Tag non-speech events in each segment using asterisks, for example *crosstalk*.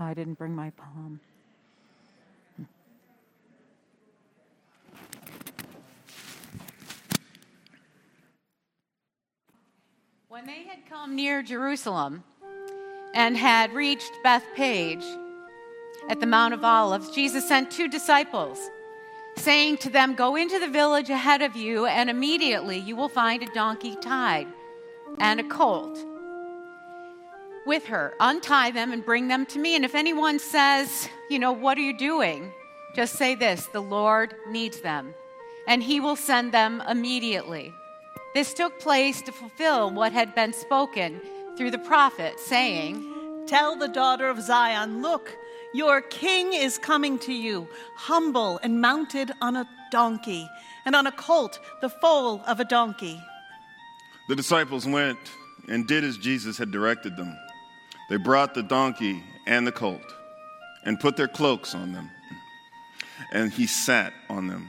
Oh, I didn't bring my palm. When they had come near Jerusalem and had reached Bethphage at the Mount of Olives, Jesus sent two disciples, saying to them, Go into the village ahead of you, and immediately you will find a donkey tied and a colt with her. Untie them and bring them to me. And if anyone says, You know, what are you doing? Just say this the Lord needs them, and he will send them immediately. This took place to fulfill what had been spoken through the prophet, saying, Tell the daughter of Zion, look, your king is coming to you, humble and mounted on a donkey, and on a colt, the foal of a donkey. The disciples went and did as Jesus had directed them. They brought the donkey and the colt and put their cloaks on them, and he sat on them.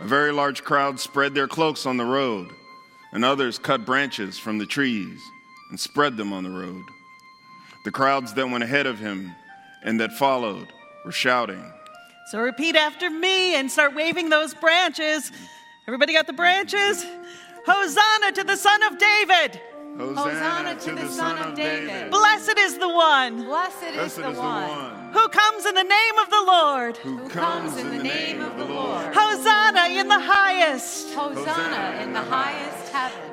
A very large crowd spread their cloaks on the road, and others cut branches from the trees and spread them on the road. The crowds that went ahead of him and that followed were shouting. So repeat after me and start waving those branches. Everybody got the branches? Hosanna to the Son of David! Hosanna to the Son of David. Blessed is the one Blessed is Blessed the is the one one who comes in the name of the Lord. who comes in the name of the Lord. Hosanna in the highest. Hosanna in the highest heaven.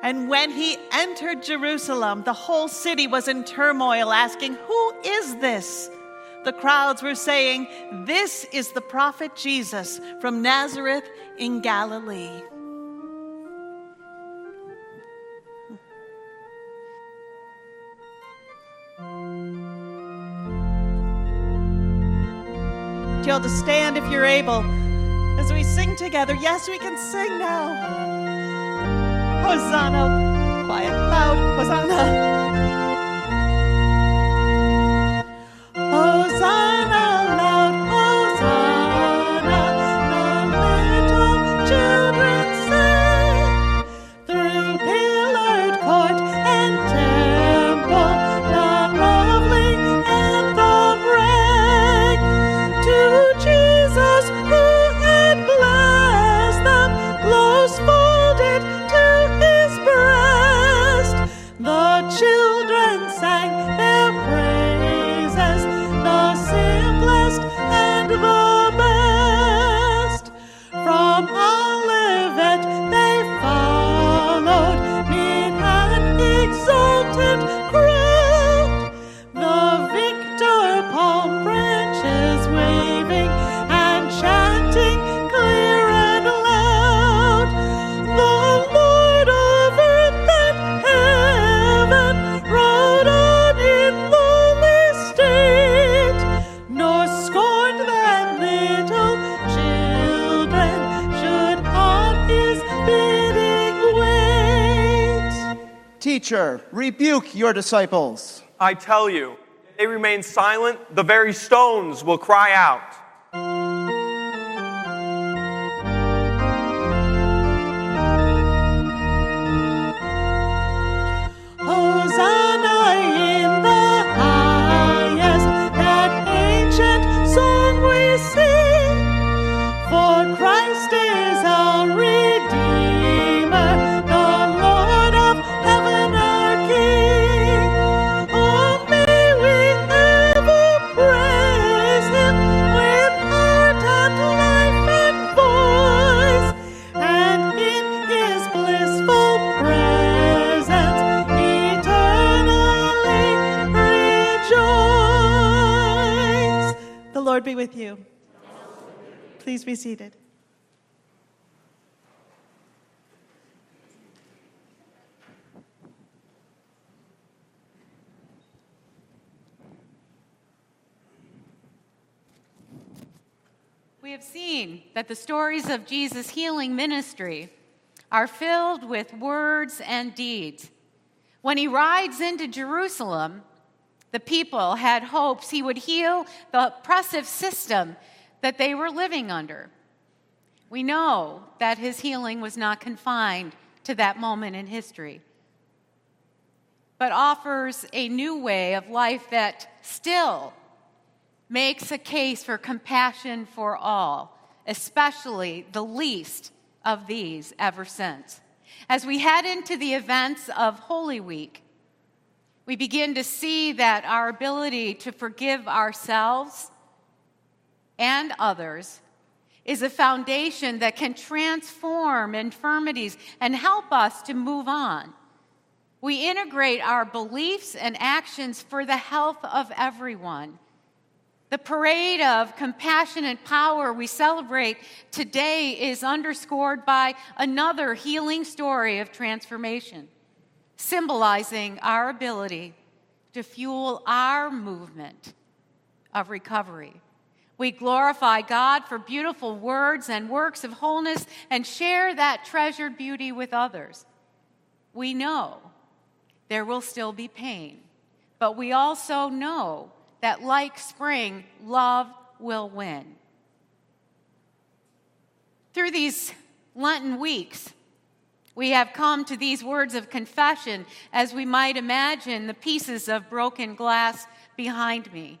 And when he entered Jerusalem, the whole city was in turmoil, asking, Who is this? The crowds were saying, This is the prophet Jesus from Nazareth in Galilee. You all to stand if you're able as we sing together. Yes, we can sing now. Hosanna. Quiet, loud. Hosanna, rebuke your disciples. I tell you, they remain silent, the very stones will cry out. Be seated. We have seen that the stories of Jesus' healing ministry are filled with words and deeds. When he rides into Jerusalem, the people had hopes he would heal the oppressive system that they were living under. We know that his healing was not confined to that moment in history. but offers a new way of life that still makes a case for compassion for all, especially the least of these ever since. As we head into the events of Holy Week, we begin to see that our ability to forgive ourselves and others is a foundation that can transform infirmities and help us to move on. We integrate our beliefs and actions for the health of everyone. The parade of compassionate power we celebrate today is underscored by another healing story of transformation, symbolizing our ability to fuel our movement of recovery. We glorify God for beautiful words and works of wholeness and share that treasured beauty with others. We know there will still be pain. But we also know that, like spring, love will win. Through these Lenten weeks, we have come to these words of confession as we might imagine the pieces of broken glass behind me.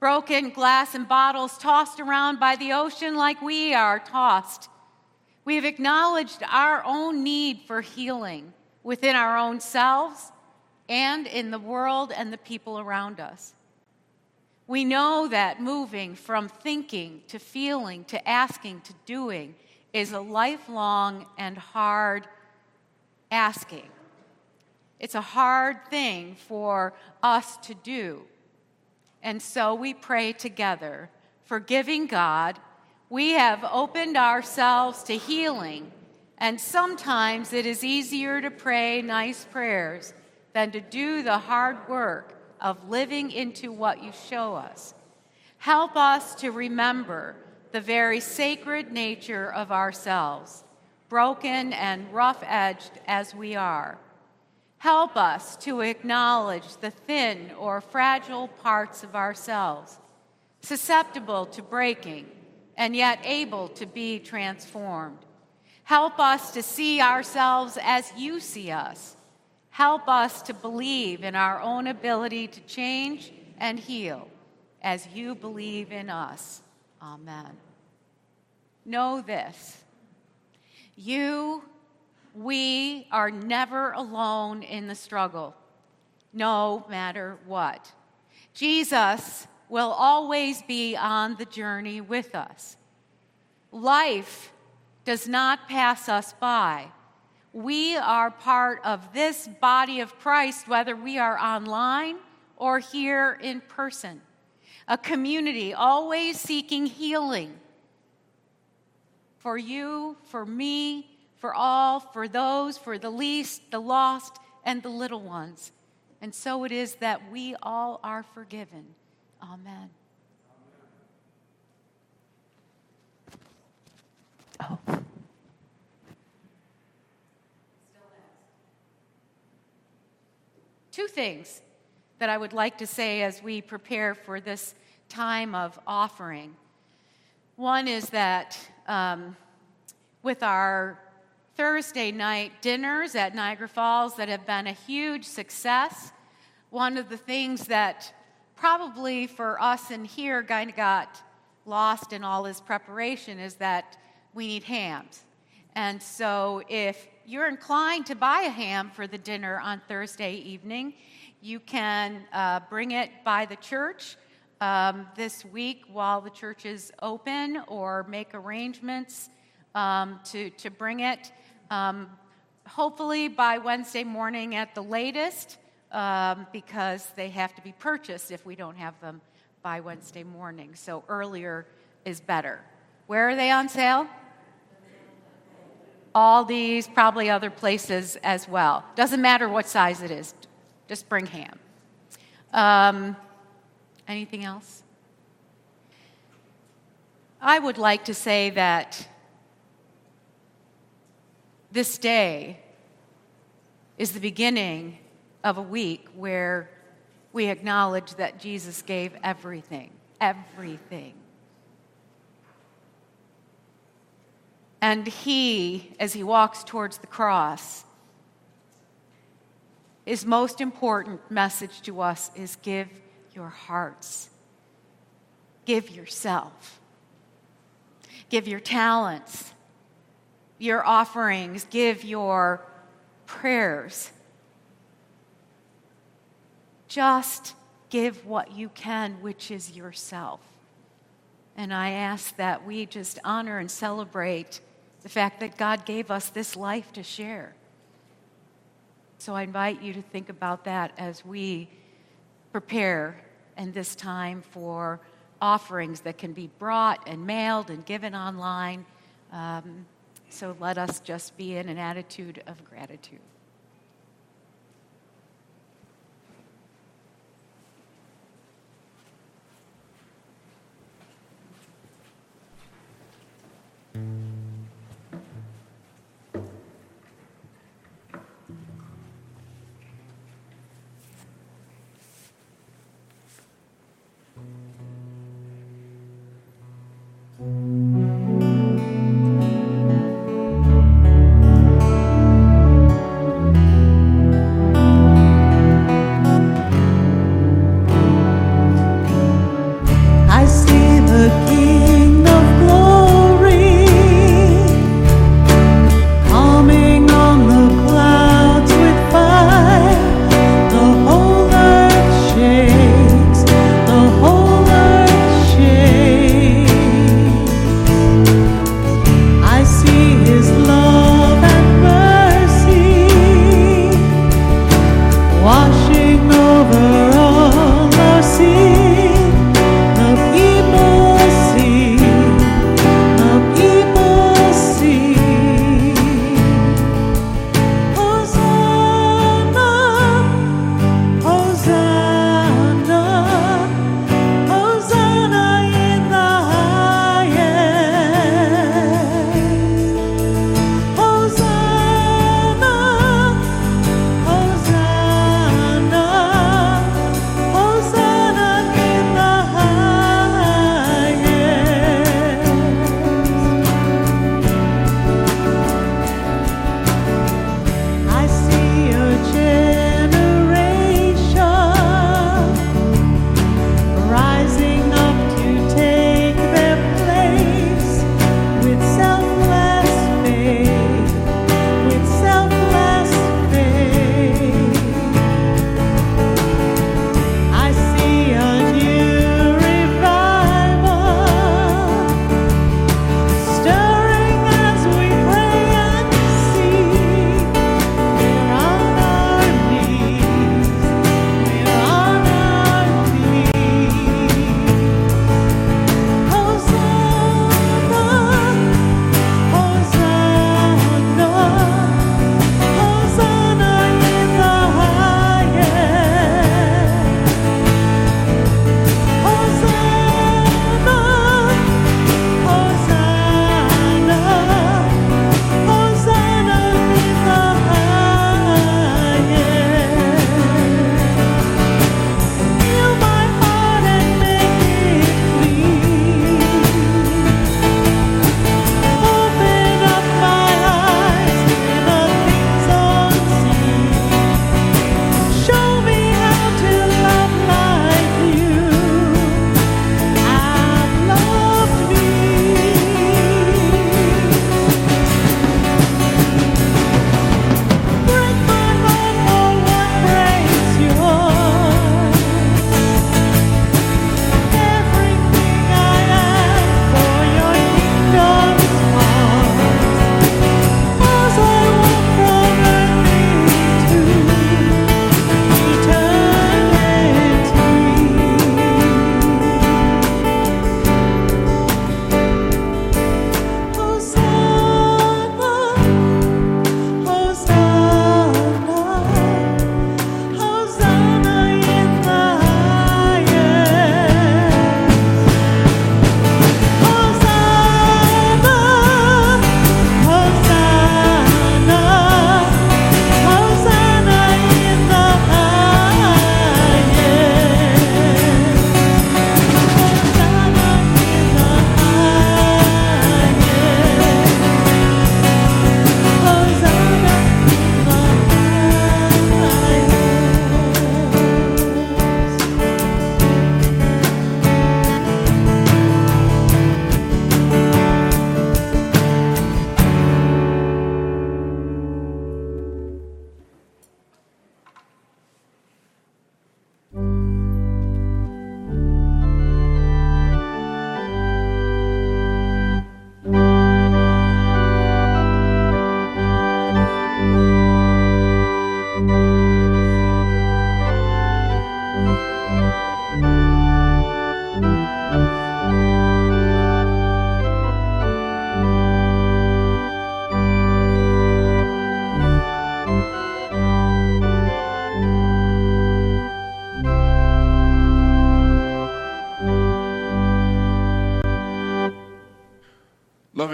Broken glass and bottles tossed around by the ocean like we are tossed. We have acknowledged our own need for healing within our own selves and in the world and the people around us. We know that moving from thinking to feeling to asking to doing is a lifelong and hard asking. It's a hard thing for us to do. And so we pray together. Forgiving God, we have opened ourselves to healing and sometimes it is easier to pray nice prayers than to do the hard work of living into what you show us. Help us to remember the very sacred nature of ourselves, broken and rough edged as we are. Help us to acknowledge the thin or fragile parts of ourselves, susceptible to breaking and yet able to be transformed. Help us to see ourselves as you see us. Help us to believe in our own ability to change and heal as you believe in us. Amen. Know this you, we are never alone in the struggle, no matter what. Jesus will always be on the journey with us. Life does not pass us by. We are part of this body of Christ, whether we are online or here in person. A community always seeking healing for you, for me, for all, for those, for the least, the lost, and the little ones. And so it is that we all are forgiven. Amen. Oh. Two things that I would like to say as we prepare for this time of offering. One is that um, with our Thursday night dinners at Niagara Falls that have been a huge success, one of the things that probably for us in here kind of got lost in all this preparation is that we need hams. And so, if you're inclined to buy a ham for the dinner on Thursday evening, you can uh, bring it by the church um, this week while the church is open or make arrangements um, to, to bring it. Um, hopefully by Wednesday morning at the latest, um, because they have to be purchased if we don't have them by Wednesday morning. So earlier is better. Where are they on sale? All these, probably other places as well. Doesn't matter what size it is, just bring ham. Um, anything else? I would like to say that this day is the beginning of a week where we acknowledge that Jesus gave everything, everything. And he, as he walks towards the cross, his most important message to us is give your hearts, give yourself, give your talents, your offerings, give your prayers. Just give what you can, which is yourself. And I ask that we just honor and celebrate the fact that God gave us this life to share. So I invite you to think about that as we prepare in this time for offerings that can be brought and mailed and given online. Um, so let us just be in an attitude of gratitude.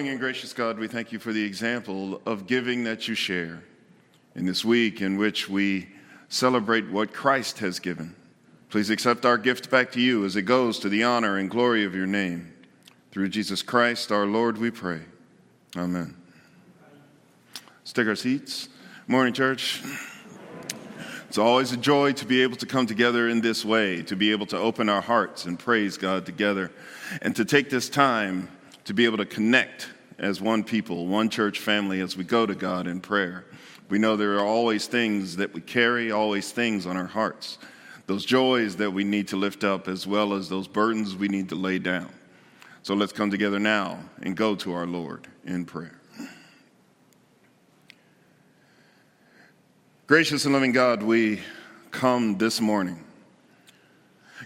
Loving and gracious God, we thank you for the example of giving that you share in this week in which we celebrate what Christ has given. Please accept our gift back to you as it goes to the honor and glory of your name. Through Jesus Christ our Lord, we pray. Amen. Let's take our seats. Morning, church. It's always a joy to be able to come together in this way, to be able to open our hearts and praise God together, and to take this time to be able to connect as one people, one church family, as we go to God in prayer. We know there are always things that we carry, always things on our hearts, those joys that we need to lift up, as well as those burdens we need to lay down. So let's come together now and go to our Lord in prayer. Gracious and loving God, we come this morning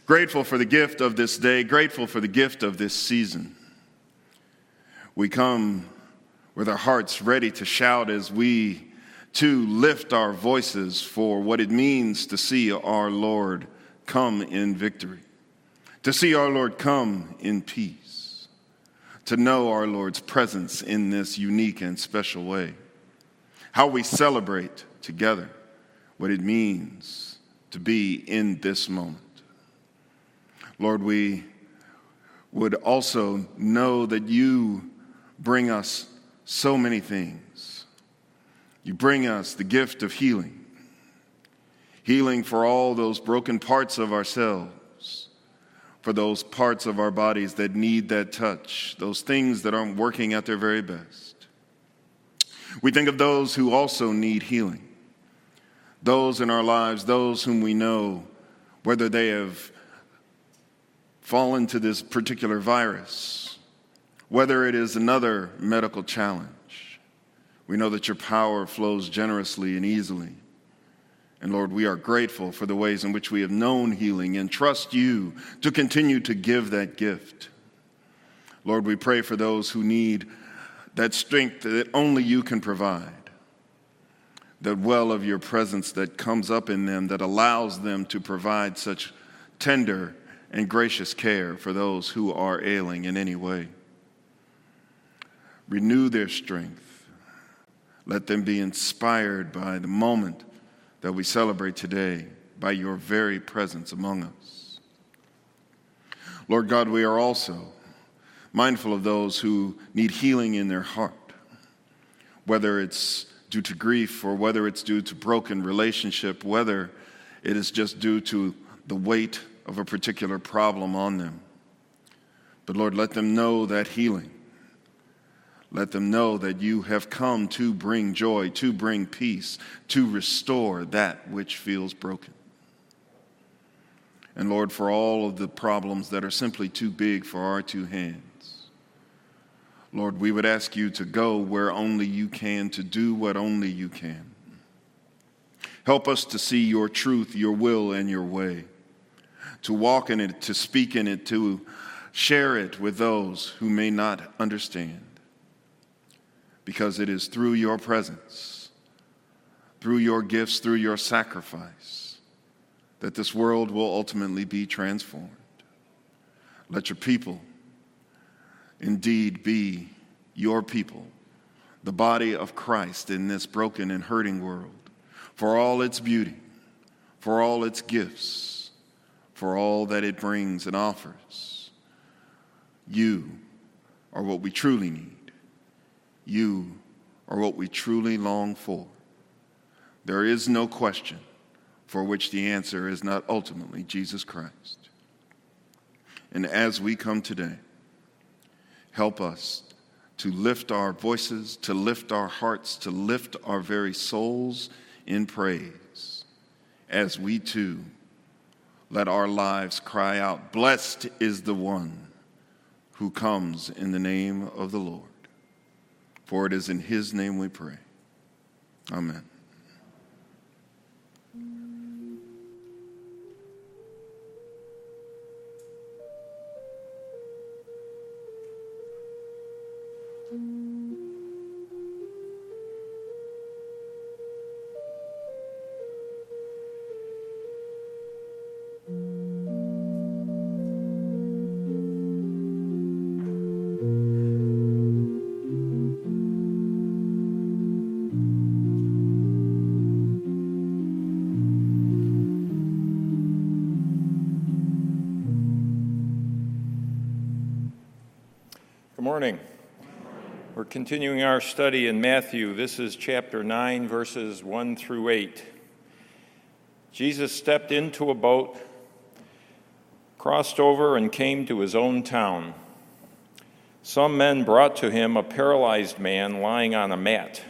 grateful for the gift of this day, grateful for the gift of this season. We come with our hearts ready to shout as we too lift our voices for what it means to see our Lord come in victory, to see our Lord come in peace, to know our Lord's presence in this unique and special way. How we celebrate together what it means to be in this moment. Lord, we would also know that you bring us so many things. You bring us the gift of healing, healing for all those broken parts of ourselves, for those parts of our bodies that need that touch, those things that aren't working at their very best. We think of those who also need healing, those in our lives, those whom we know, whether they have fallen to this particular virus whether it is another medical challenge, we know that your power flows generously and easily. And Lord, we are grateful for the ways in which we have known healing and trust you to continue to give that gift. Lord, we pray for those who need that strength that only you can provide, that well of your presence that comes up in them that allows them to provide such tender and gracious care for those who are ailing in any way. Renew their strength. Let them be inspired by the moment that we celebrate today, by your very presence among us. Lord God, we are also mindful of those who need healing in their heart, whether it's due to grief or whether it's due to broken relationship, whether it is just due to the weight of a particular problem on them. But Lord, let them know that healing let them know that you have come to bring joy, to bring peace, to restore that which feels broken. And Lord, for all of the problems that are simply too big for our two hands, Lord, we would ask you to go where only you can, to do what only you can. Help us to see your truth, your will, and your way, to walk in it, to speak in it, to share it with those who may not understand because it is through your presence, through your gifts, through your sacrifice, that this world will ultimately be transformed. Let your people indeed be your people, the body of Christ in this broken and hurting world, for all its beauty, for all its gifts, for all that it brings and offers. You are what we truly need you are what we truly long for. There is no question for which the answer is not ultimately Jesus Christ. And as we come today, help us to lift our voices, to lift our hearts, to lift our very souls in praise as we too let our lives cry out, Blessed is the one who comes in the name of the Lord. For it is in his name we pray. Amen. Morning. We're continuing our study in Matthew. This is chapter 9, verses 1 through 8. Jesus stepped into a boat, crossed over, and came to his own town. Some men brought to him a paralyzed man lying on a mat.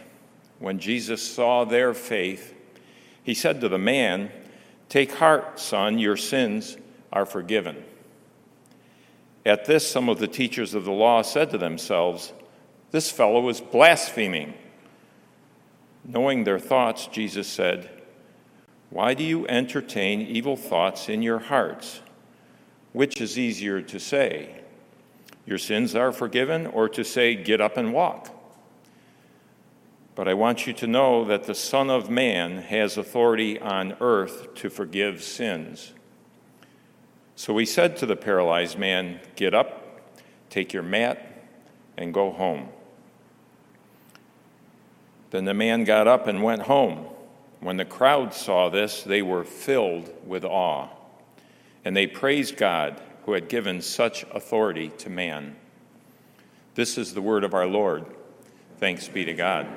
When Jesus saw their faith, he said to the man, Take heart, son, your sins are forgiven. At this, some of the teachers of the law said to themselves, This fellow is blaspheming. Knowing their thoughts, Jesus said, Why do you entertain evil thoughts in your hearts? Which is easier to say, Your sins are forgiven, or to say, Get up and walk? But I want you to know that the Son of Man has authority on earth to forgive sins. So he said to the paralyzed man, Get up, take your mat, and go home. Then the man got up and went home. When the crowd saw this, they were filled with awe, and they praised God who had given such authority to man. This is the word of our Lord. Thanks be to God.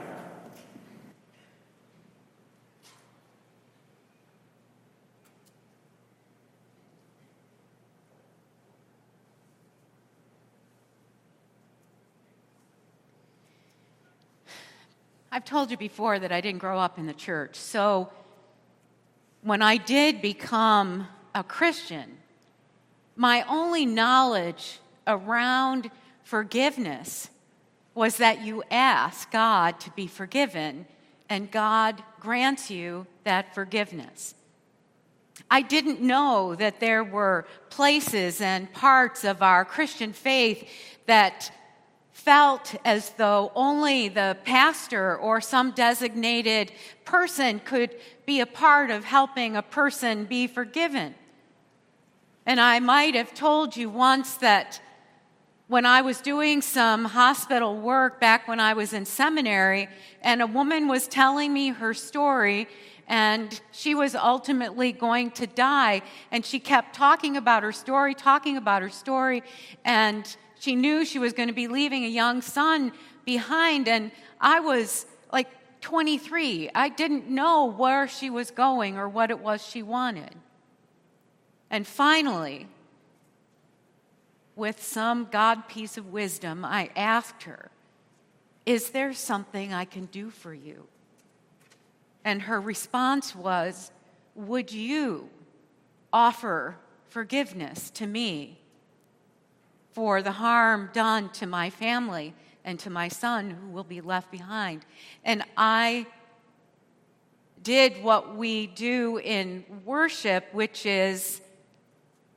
I've told you before that I didn't grow up in the church. So when I did become a Christian, my only knowledge around forgiveness was that you ask God to be forgiven, and God grants you that forgiveness. I didn't know that there were places and parts of our Christian faith that felt as though only the pastor or some designated person could be a part of helping a person be forgiven. And I might have told you once that when I was doing some hospital work back when I was in seminary, and a woman was telling me her story, and she was ultimately going to die. And she kept talking about her story, talking about her story, and she knew she was going to be leaving a young son behind, and I was like 23. I didn't know where she was going or what it was she wanted. And finally, with some God piece of wisdom, I asked her, Is there something I can do for you? And her response was, Would you offer forgiveness to me for the harm done to my family and to my son who will be left behind. And I did what we do in worship, which is,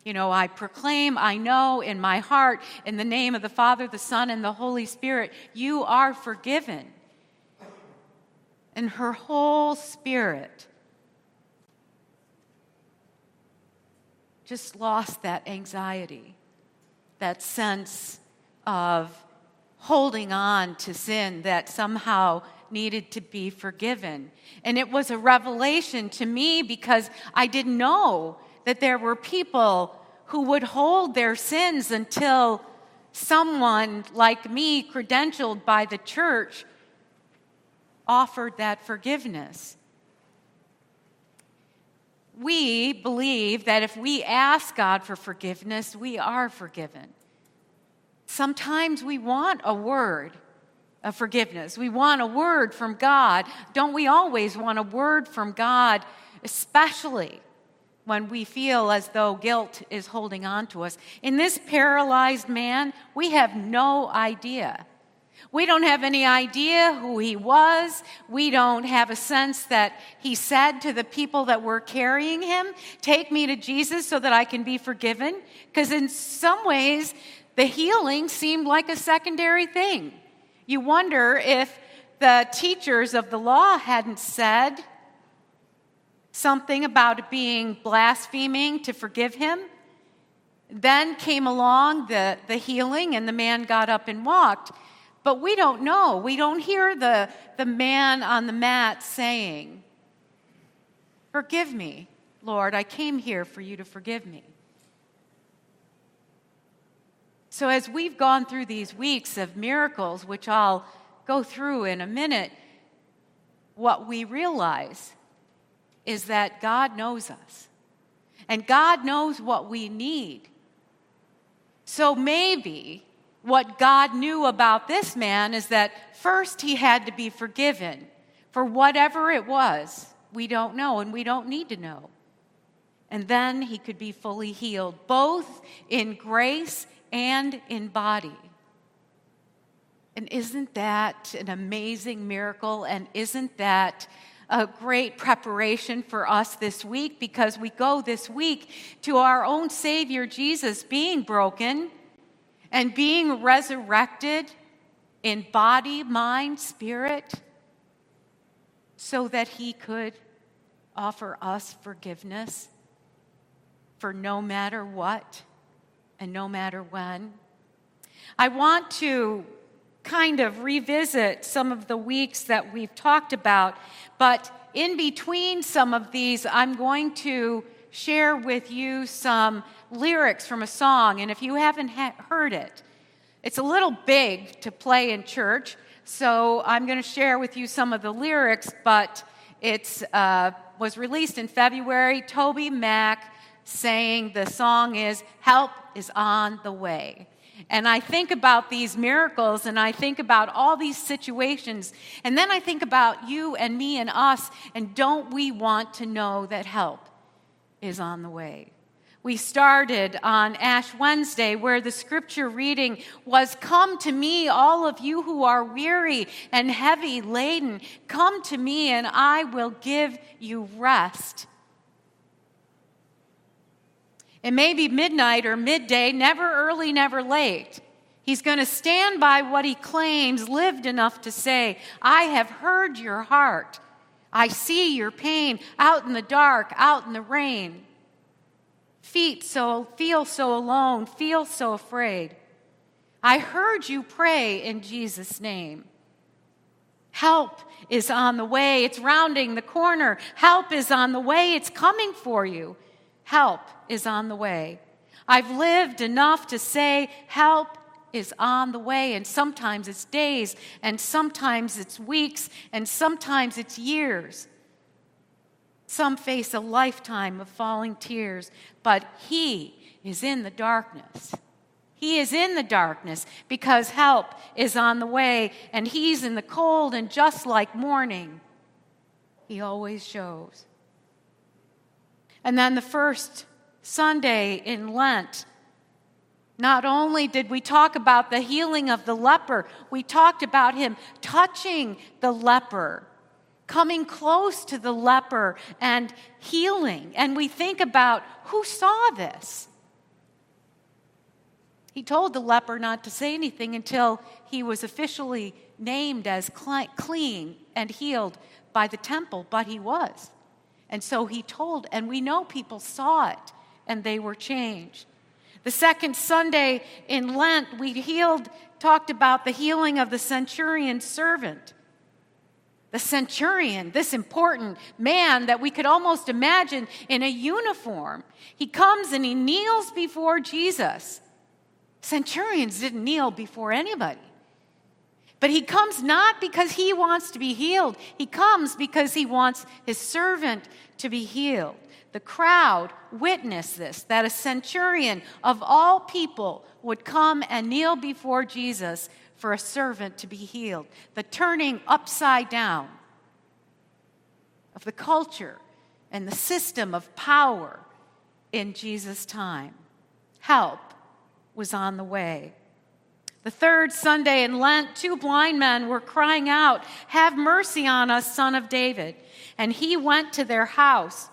you know, I proclaim, I know in my heart, in the name of the Father, the Son, and the Holy Spirit, you are forgiven. And her whole spirit just lost that anxiety that sense of holding on to sin that somehow needed to be forgiven. And it was a revelation to me because I didn't know that there were people who would hold their sins until someone like me, credentialed by the church, offered that forgiveness we believe that if we ask God for forgiveness, we are forgiven. Sometimes we want a word of forgiveness. We want a word from God. Don't we always want a word from God, especially when we feel as though guilt is holding on to us? In this paralyzed man, we have no idea we don't have any idea who he was. We don't have a sense that he said to the people that were carrying him, Take me to Jesus so that I can be forgiven. Because in some ways, the healing seemed like a secondary thing. You wonder if the teachers of the law hadn't said something about being blaspheming to forgive him. Then came along the, the healing, and the man got up and walked. But we don't know. We don't hear the, the man on the mat saying, Forgive me, Lord, I came here for you to forgive me. So, as we've gone through these weeks of miracles, which I'll go through in a minute, what we realize is that God knows us. And God knows what we need. So maybe what God knew about this man is that first he had to be forgiven for whatever it was. We don't know, and we don't need to know. And then he could be fully healed, both in grace and in body. And isn't that an amazing miracle? And isn't that a great preparation for us this week? Because we go this week to our own Savior Jesus being broken and being resurrected in body, mind, spirit, so that He could offer us forgiveness for no matter what and no matter when. I want to kind of revisit some of the weeks that we've talked about, but in between some of these, I'm going to share with you some lyrics from a song. And if you haven't ha- heard it, it's a little big to play in church, so I'm going to share with you some of the lyrics, but it uh, was released in February. TobyMac saying the song is Help is on the Way. And I think about these miracles and I think about all these situations. And then I think about you and me and us. And don't we want to know that help is on the way? We started on Ash Wednesday where the scripture reading was Come to me, all of you who are weary and heavy laden. Come to me, and I will give you rest. It may be midnight or midday, never early, never late. He's going to stand by what he claims, lived enough to say, I have heard your heart. I see your pain out in the dark, out in the rain. Feet so feel so alone, feel so afraid. I heard you pray in Jesus' name. Help is on the way. It's rounding the corner. Help is on the way. It's coming for you. Help is on the way. I've lived enough to say, Help is on the way. And sometimes it's days, and sometimes it's weeks, and sometimes it's years. Some face a lifetime of falling tears, but He is in the darkness. He is in the darkness because help is on the way, and He's in the cold, and just like morning, He always shows. And then the first Sunday in Lent, not only did we talk about the healing of the leper, we talked about him touching the leper, coming close to the leper and healing. And we think about who saw this? He told the leper not to say anything until he was officially named as clean and healed by the temple, but he was. And so he told, and we know people saw it and they were changed. The second Sunday in Lent, we healed, talked about the healing of the centurion's servant. The centurion, this important man that we could almost imagine in a uniform, he comes and he kneels before Jesus. Centurions didn't kneel before anybody. But he comes not because he wants to be healed, he comes because he wants his servant to be healed. The crowd witnessed this that a centurion of all people would come and kneel before Jesus for a servant to be healed. The turning upside down of the culture and the system of power in Jesus' time. Help was on the way. The third Sunday in Lent, two blind men were crying out, Have mercy on us, son of David. And he went to their house.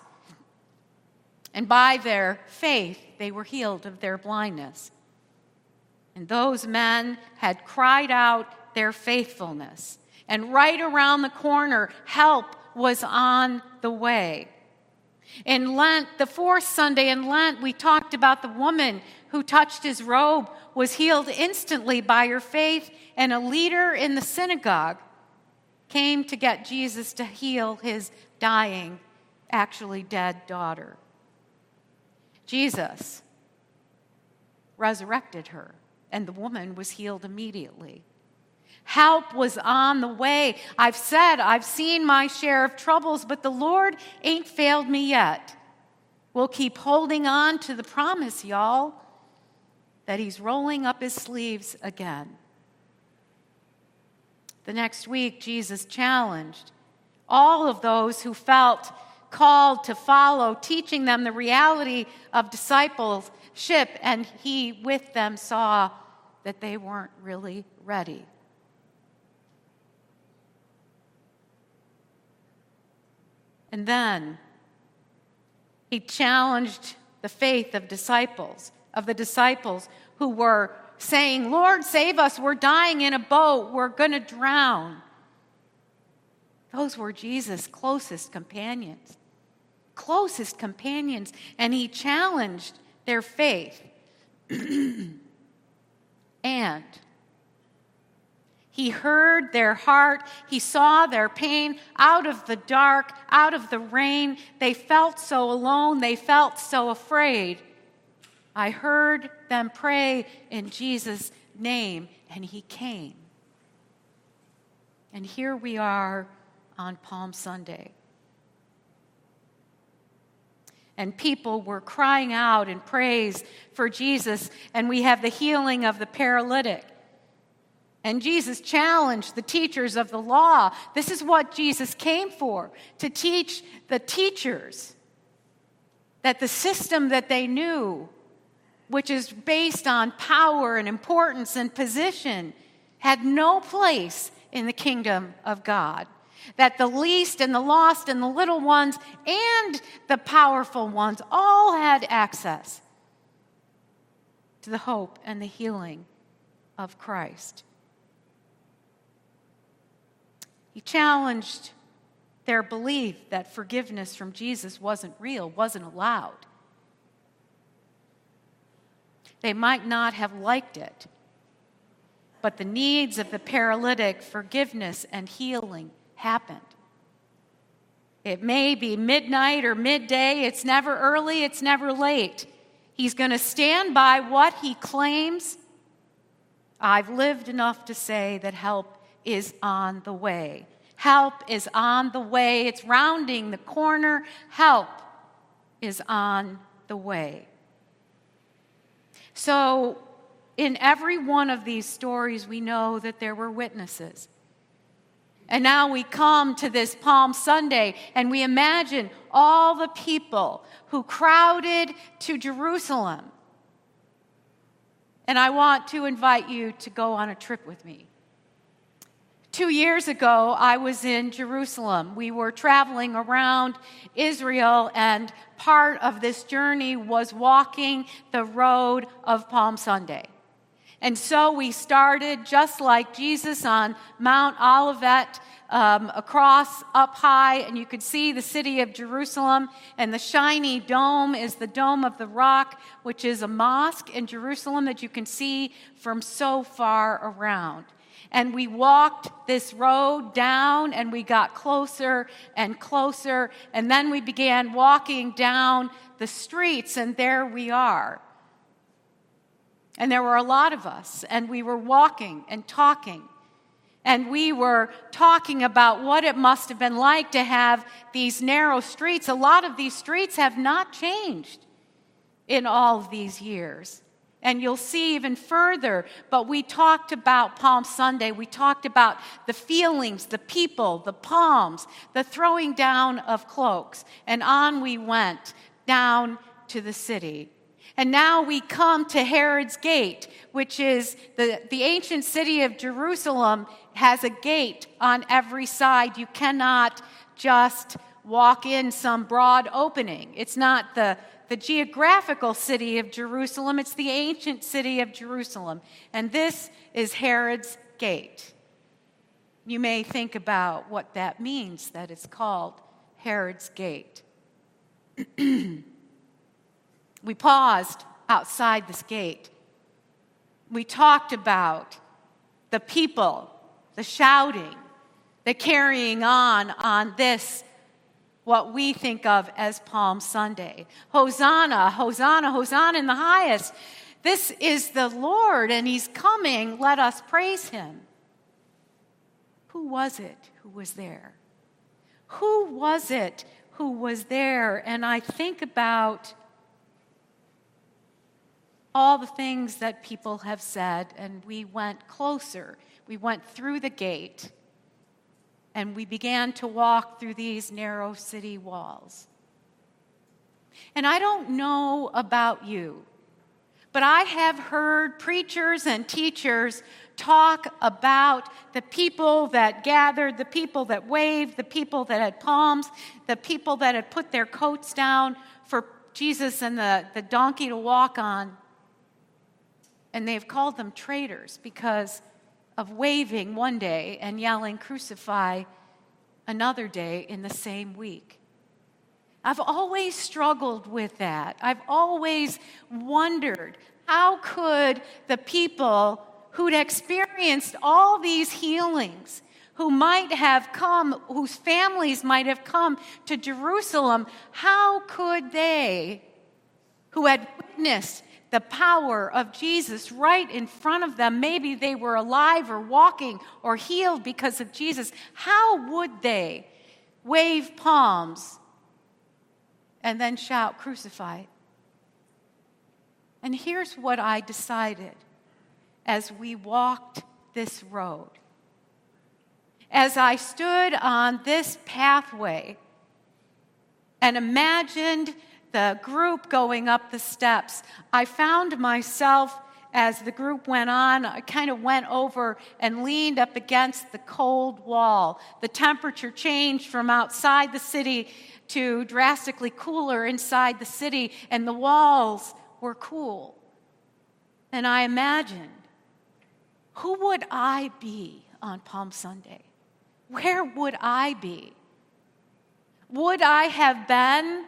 And by their faith, they were healed of their blindness. And those men had cried out their faithfulness. And right around the corner, help was on the way. In Lent, the fourth Sunday in Lent, we talked about the woman who touched his robe was healed instantly by her faith, and a leader in the synagogue came to get Jesus to heal his dying, actually dead daughter. Jesus resurrected her and the woman was healed immediately. Help was on the way. I've said I've seen my share of troubles, but the Lord ain't failed me yet. We'll keep holding on to the promise, y'all, that He's rolling up His sleeves again. The next week, Jesus challenged all of those who felt called to follow, teaching them the reality of discipleship, and He with them saw that they weren't really ready. And then he challenged the faith of disciples, of the disciples who were saying, Lord, save us, we're dying in a boat, we're going to drown. Those were Jesus' closest companions. Closest companions. And he challenged their faith. *clears throat* and he heard their heart. He saw their pain out of the dark, out of the rain. They felt so alone. They felt so afraid. I heard them pray in Jesus' name, and he came. And here we are on Palm Sunday. And people were crying out in praise for Jesus, and we have the healing of the paralytic. And Jesus challenged the teachers of the law. This is what Jesus came for to teach the teachers that the system that they knew, which is based on power and importance and position, had no place in the kingdom of God. That the least and the lost and the little ones and the powerful ones all had access to the hope and the healing of Christ. He challenged their belief that forgiveness from Jesus wasn't real, wasn't allowed. They might not have liked it, but the needs of the paralytic, forgiveness and healing happened. It may be midnight or midday, it's never early, it's never late. He's going to stand by what he claims. I've lived enough to say that help is on the way. Help is on the way. It's rounding the corner. Help is on the way. So, in every one of these stories, we know that there were witnesses. And now we come to this Palm Sunday and we imagine all the people who crowded to Jerusalem. And I want to invite you to go on a trip with me. Two years ago, I was in Jerusalem. We were traveling around Israel, and part of this journey was walking the road of Palm Sunday. And so we started just like Jesus on Mount Olivet. Um, across up high, and you could see the city of Jerusalem. And the shiny dome is the Dome of the Rock, which is a mosque in Jerusalem that you can see from so far around. And we walked this road down and we got closer and closer. And then we began walking down the streets, and there we are. And there were a lot of us, and we were walking and talking. And we were talking about what it must have been like to have these narrow streets. A lot of these streets have not changed in all of these years. And you'll see even further, but we talked about Palm Sunday. We talked about the feelings, the people, the palms, the throwing down of cloaks. And on we went down to the city. And now we come to Herod's Gate, which is the, the ancient city of Jerusalem, has a gate on every side. You cannot just walk in some broad opening. It's not the the geographical city of Jerusalem, it's the ancient city of Jerusalem. And this is Herod's gate. You may think about what that means, that it's called Herod's gate. *clears throat* we paused outside this gate. We talked about the people, the shouting, the carrying on on this what we think of as Palm Sunday. Hosanna, Hosanna, Hosanna in the highest. This is the Lord, and He's coming. Let us praise Him. Who was it who was there? Who was it who was there? And I think about all the things that people have said, and we went closer. We went through the gate, and we began to walk through these narrow city walls. And I don't know about you, but I have heard preachers and teachers talk about the people that gathered, the people that waved, the people that had palms, the people that had put their coats down for Jesus and the, the donkey to walk on. And they've called them traitors because of waving one day and yelling, Crucify another day in the same week. I've always struggled with that. I've always wondered how could the people who'd experienced all these healings, who might have come, whose families might have come to Jerusalem, how could they, who had witnessed the power of Jesus right in front of them, maybe they were alive or walking or healed because of Jesus, how would they wave palms and then shout, Crucify? And here's what I decided as we walked this road. As I stood on this pathway and imagined the group going up the steps, I found myself as the group went on, I kind of went over and leaned up against the cold wall. The temperature changed from outside the city to drastically cooler inside the city, and the walls were cool. And I imagined who would I be on Palm Sunday? Where would I be? Would I have been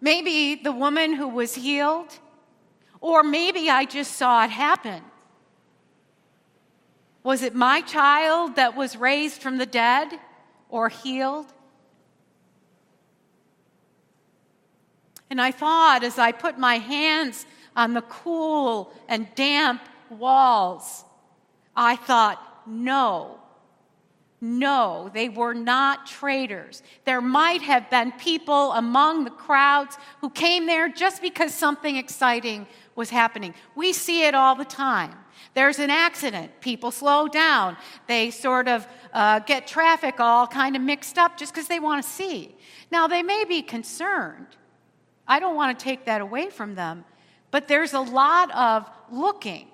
maybe the woman who was healed? Or maybe I just saw it happen. Was it my child that was raised from the dead or healed? And I thought as I put my hands on the cool and damp walls, I thought, no, no, they were not traitors. There might have been people among the crowds who came there just because something exciting was happening. We see it all the time. There's an accident, people slow down, they sort of uh, get traffic all kind of mixed up just because they want to see. Now, they may be concerned. I don't want to take that away from them, but there's a lot of looking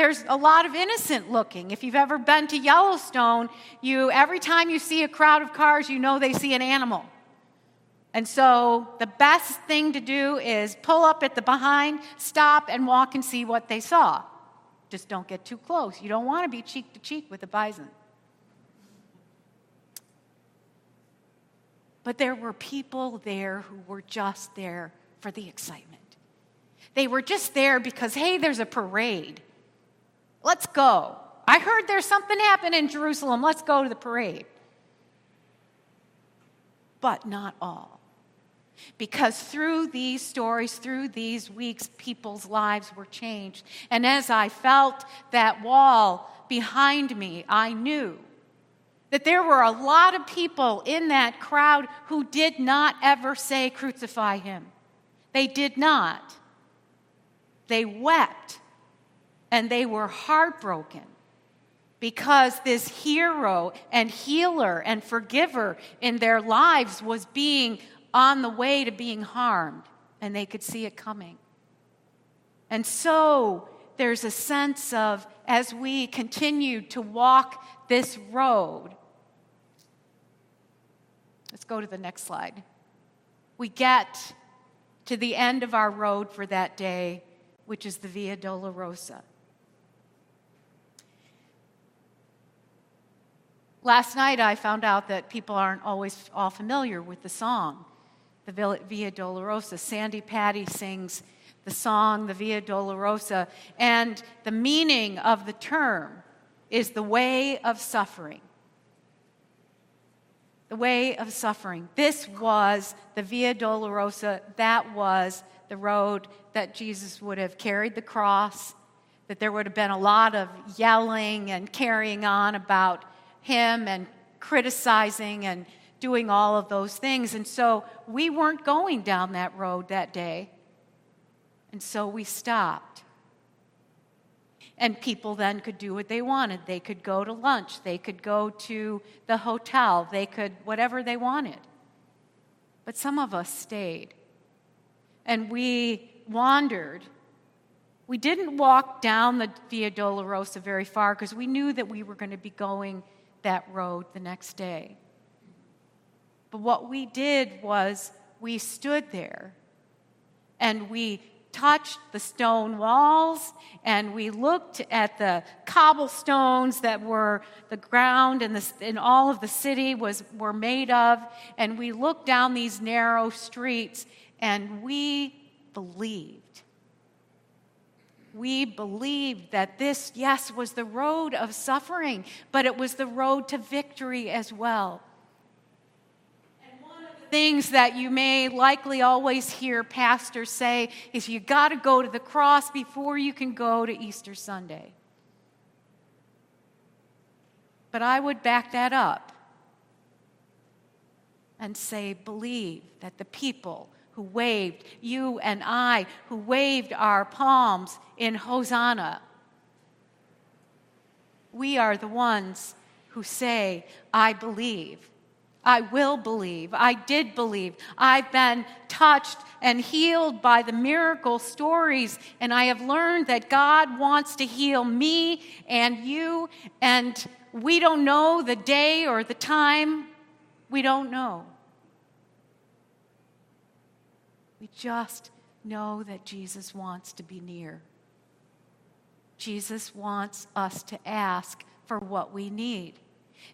there's a lot of innocent looking. If you've ever been to Yellowstone, you every time you see a crowd of cars, you know they see an animal. And so the best thing to do is pull up at the behind, stop and walk and see what they saw. Just don't get too close. You don't want to be cheek to cheek with a bison. But there were people there who were just there for the excitement. They were just there because, hey, there's a parade. Let's go. I heard there's something happen in Jerusalem. Let's go to the parade. But not all. Because through these stories, through these weeks, people's lives were changed. And as I felt that wall behind me, I knew that there were a lot of people in that crowd who did not ever say, Crucify him. They did not. They wept and they were heartbroken because this hero and healer and forgiver in their lives was being on the way to being harmed, and they could see it coming. And so there's a sense of, as we continue to walk this road, let's go to the next slide. We get to the end of our road for that day, which is the Via Dolorosa. Last night, I found out that people aren't always all familiar with the song, the Via Dolorosa. Sandi Patty sings the song, the Via Dolorosa, and the meaning of the term is the way of suffering. The way of suffering. This was the Via Dolorosa, that was the road that Jesus would have carried the cross, that there would have been a lot of yelling and carrying on about him and criticizing and doing all of those things. And so we weren't going down that road that day. And so we stopped. And people then could do what they wanted. They could go to lunch, they could go to the hotel, they could whatever they wanted. But some of us stayed. And we wandered. We didn't walk down the Via Dolorosa very far because we knew that we were going to be going that road the next day. But what we did was we stood there and we touched the stone walls and we looked at the cobblestones that were the ground and, the, and all of the city was, were made of and we looked down these narrow streets and we believed we believed that this yes was the road of suffering but it was the road to victory as well And one of the things that you may likely always hear pastors say is you got to go to the cross before you can go to Easter Sunday. But I would back that up and say, believe that the people who waved, you and I, who waved our palms in Hosanna, we are the ones who say, I believe. I will believe. I did believe. I've been touched and healed by the miracle stories, and I have learned that God wants to heal me and you, and we don't know the day or the time. We don't know. We just know that Jesus wants to be near. Jesus wants us to ask for what we need.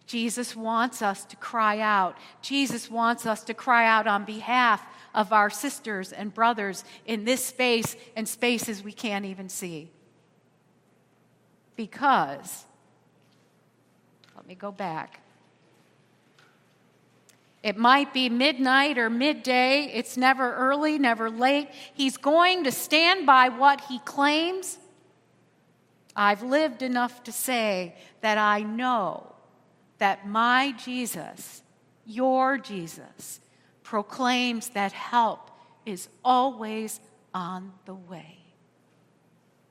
Jesus wants us to cry out. Jesus wants us to cry out on behalf of our sisters and brothers in this space and spaces we can't even see. Because, let me go back. It might be midnight or midday. It's never early, never late. He's going to stand by what he claims. I've lived enough to say that I know that my Jesus, your Jesus, proclaims that help is always on the way.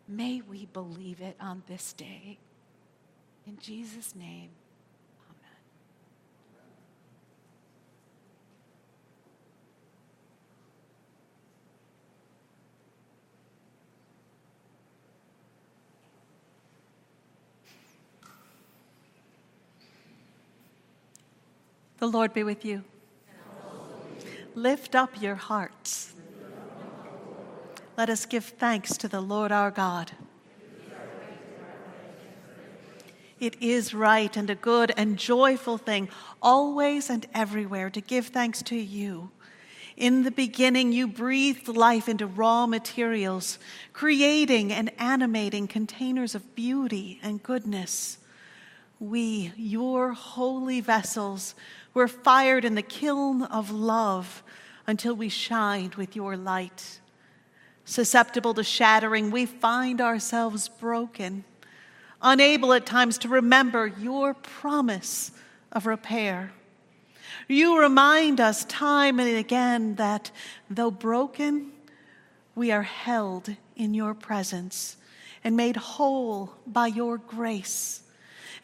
May we believe it on this day. In Jesus' name. The Lord be with you. Lift up your hearts. Let us give thanks to the Lord our God. It is right and a good and joyful thing, always and everywhere, to give thanks to you. In the beginning, you breathed life into raw materials, creating and animating containers of beauty and goodness. We, your holy vessels, we're fired in the kiln of love until we shined with your light. Susceptible to shattering, we find ourselves broken, unable at times to remember your promise of repair. You remind us time and again that though broken, we are held in your presence and made whole by your grace.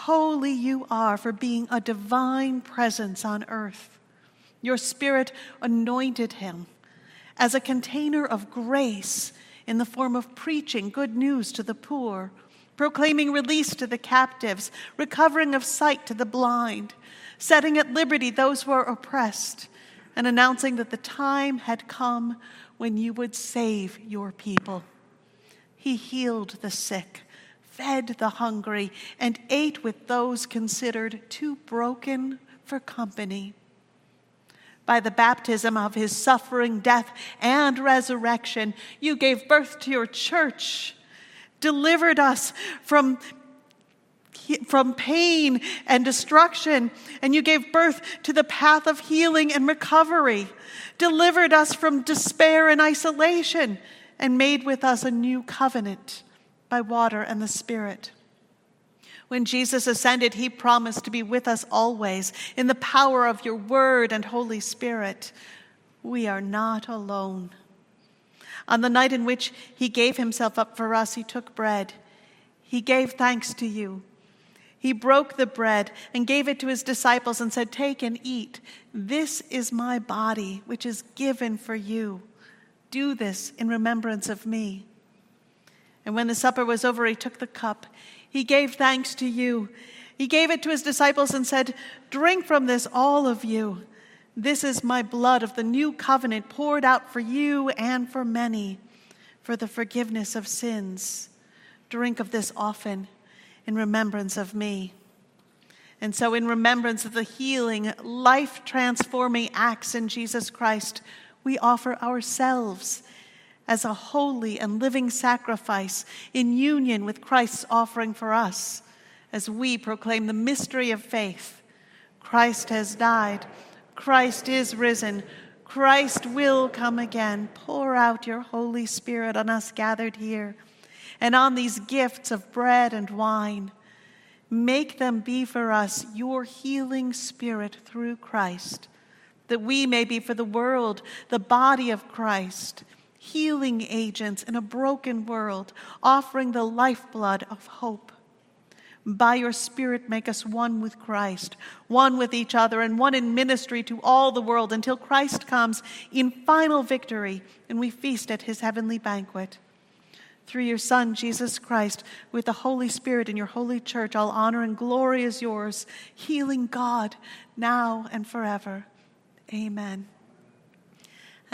Holy you are for being a divine presence on earth. Your Spirit anointed him as a container of grace in the form of preaching good news to the poor, proclaiming release to the captives, recovering of sight to the blind, setting at liberty those who are oppressed, and announcing that the time had come when you would save your people. he healed the sick, fed the hungry, and ate with those considered too broken for company. By the baptism of his suffering, death, and resurrection, you gave birth to your church, delivered us from from pain and destruction, and you gave birth to the path of healing and recovery, delivered us from despair and isolation, and made with us a new covenant by water and the Spirit. When Jesus ascended, he promised to be with us always in the power of your word and Holy Spirit. We are not alone. On the night in which he gave himself up for us, he took bread. He gave thanks to you. He broke the bread and gave it to his disciples and said, Take and eat. This is my body, which is given for you. Do this in remembrance of me. And when the supper was over, he took the cup. He gave thanks to you. He gave it to his disciples and said, Drink from this, all of you. This is my blood of the new covenant poured out for you and for many for the forgiveness of sins. Drink of this often in remembrance of me. And so, in remembrance of the healing, life transforming acts in Jesus Christ, we offer ourselves as a holy and living sacrifice in union with Christ's offering for us as we proclaim the mystery of faith. Christ has died, Christ is risen, Christ will come again. Pour out your Holy Spirit on us gathered here and on these gifts of bread and wine. Make them be for us your healing spirit through Christ, that we may be for the world the body of Christ, healing agents in a broken world, offering the lifeblood of hope. By your Spirit, make us one with Christ, one with each other, and one in ministry to all the world until Christ comes in final victory and we feast at his heavenly banquet through your Son, Jesus Christ, with the Holy Spirit in your holy church, all honor and glory is yours, healing God now and forever. Amen.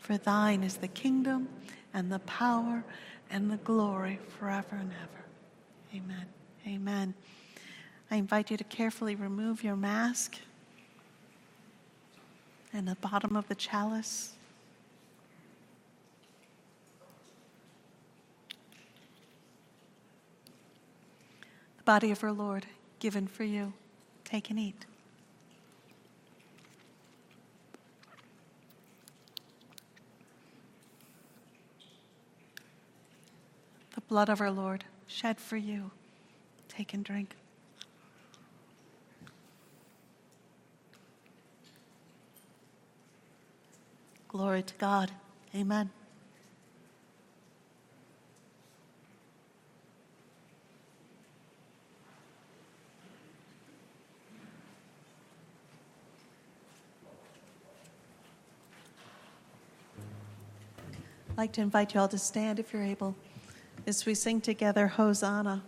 For thine is the kingdom and the power and the glory forever and ever. Amen. Amen. I invite you to carefully remove your mask and the bottom of the chalice. The body of our Lord given for you. Take and eat. The blood of our Lord shed for you. Take and drink. Glory to God. Amen. I'd like to invite you all to stand if you're able as we sing together Hosanna.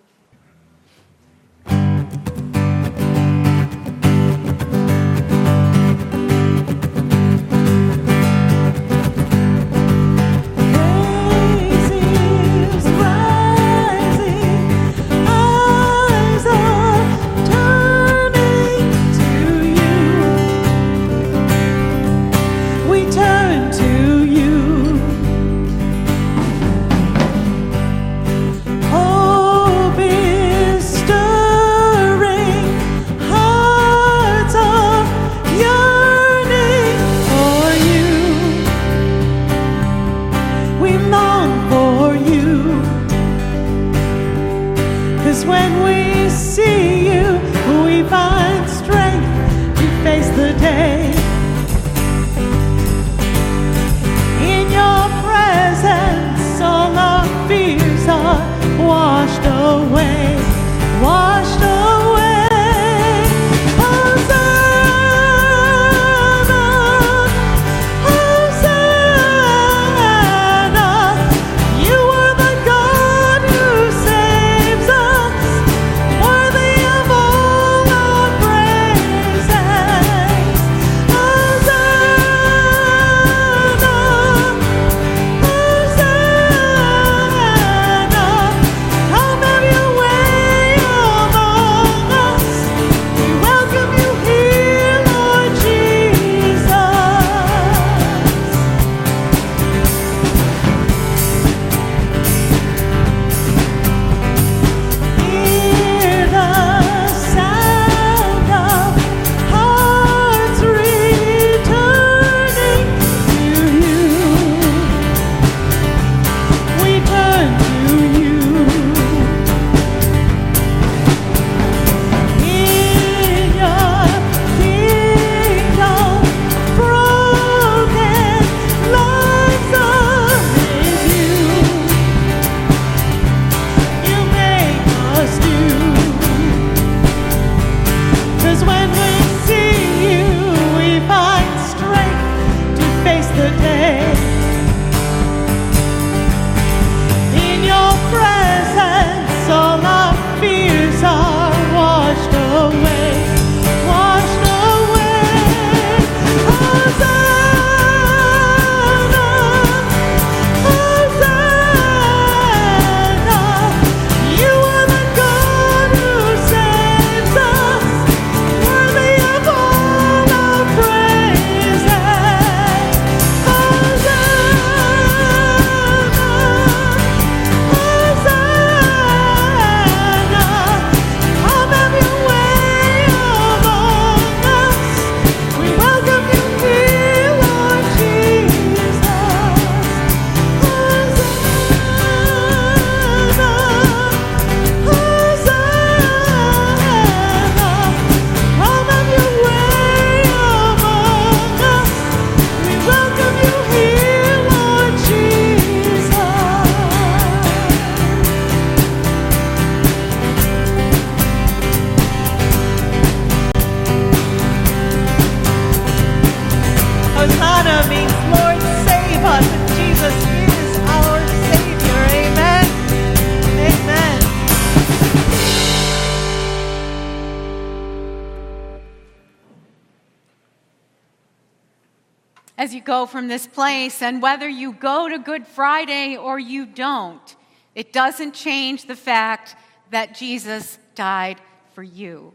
From this place. And whether you go to Good Friday or you don't, it doesn't change the fact that Jesus died for you.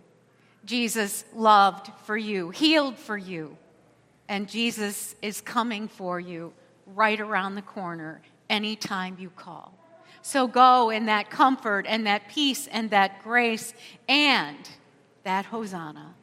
Jesus loved for you, healed for you, and Jesus is coming for you right around the corner anytime you call. So go in that comfort and that peace and that grace and that hosanna.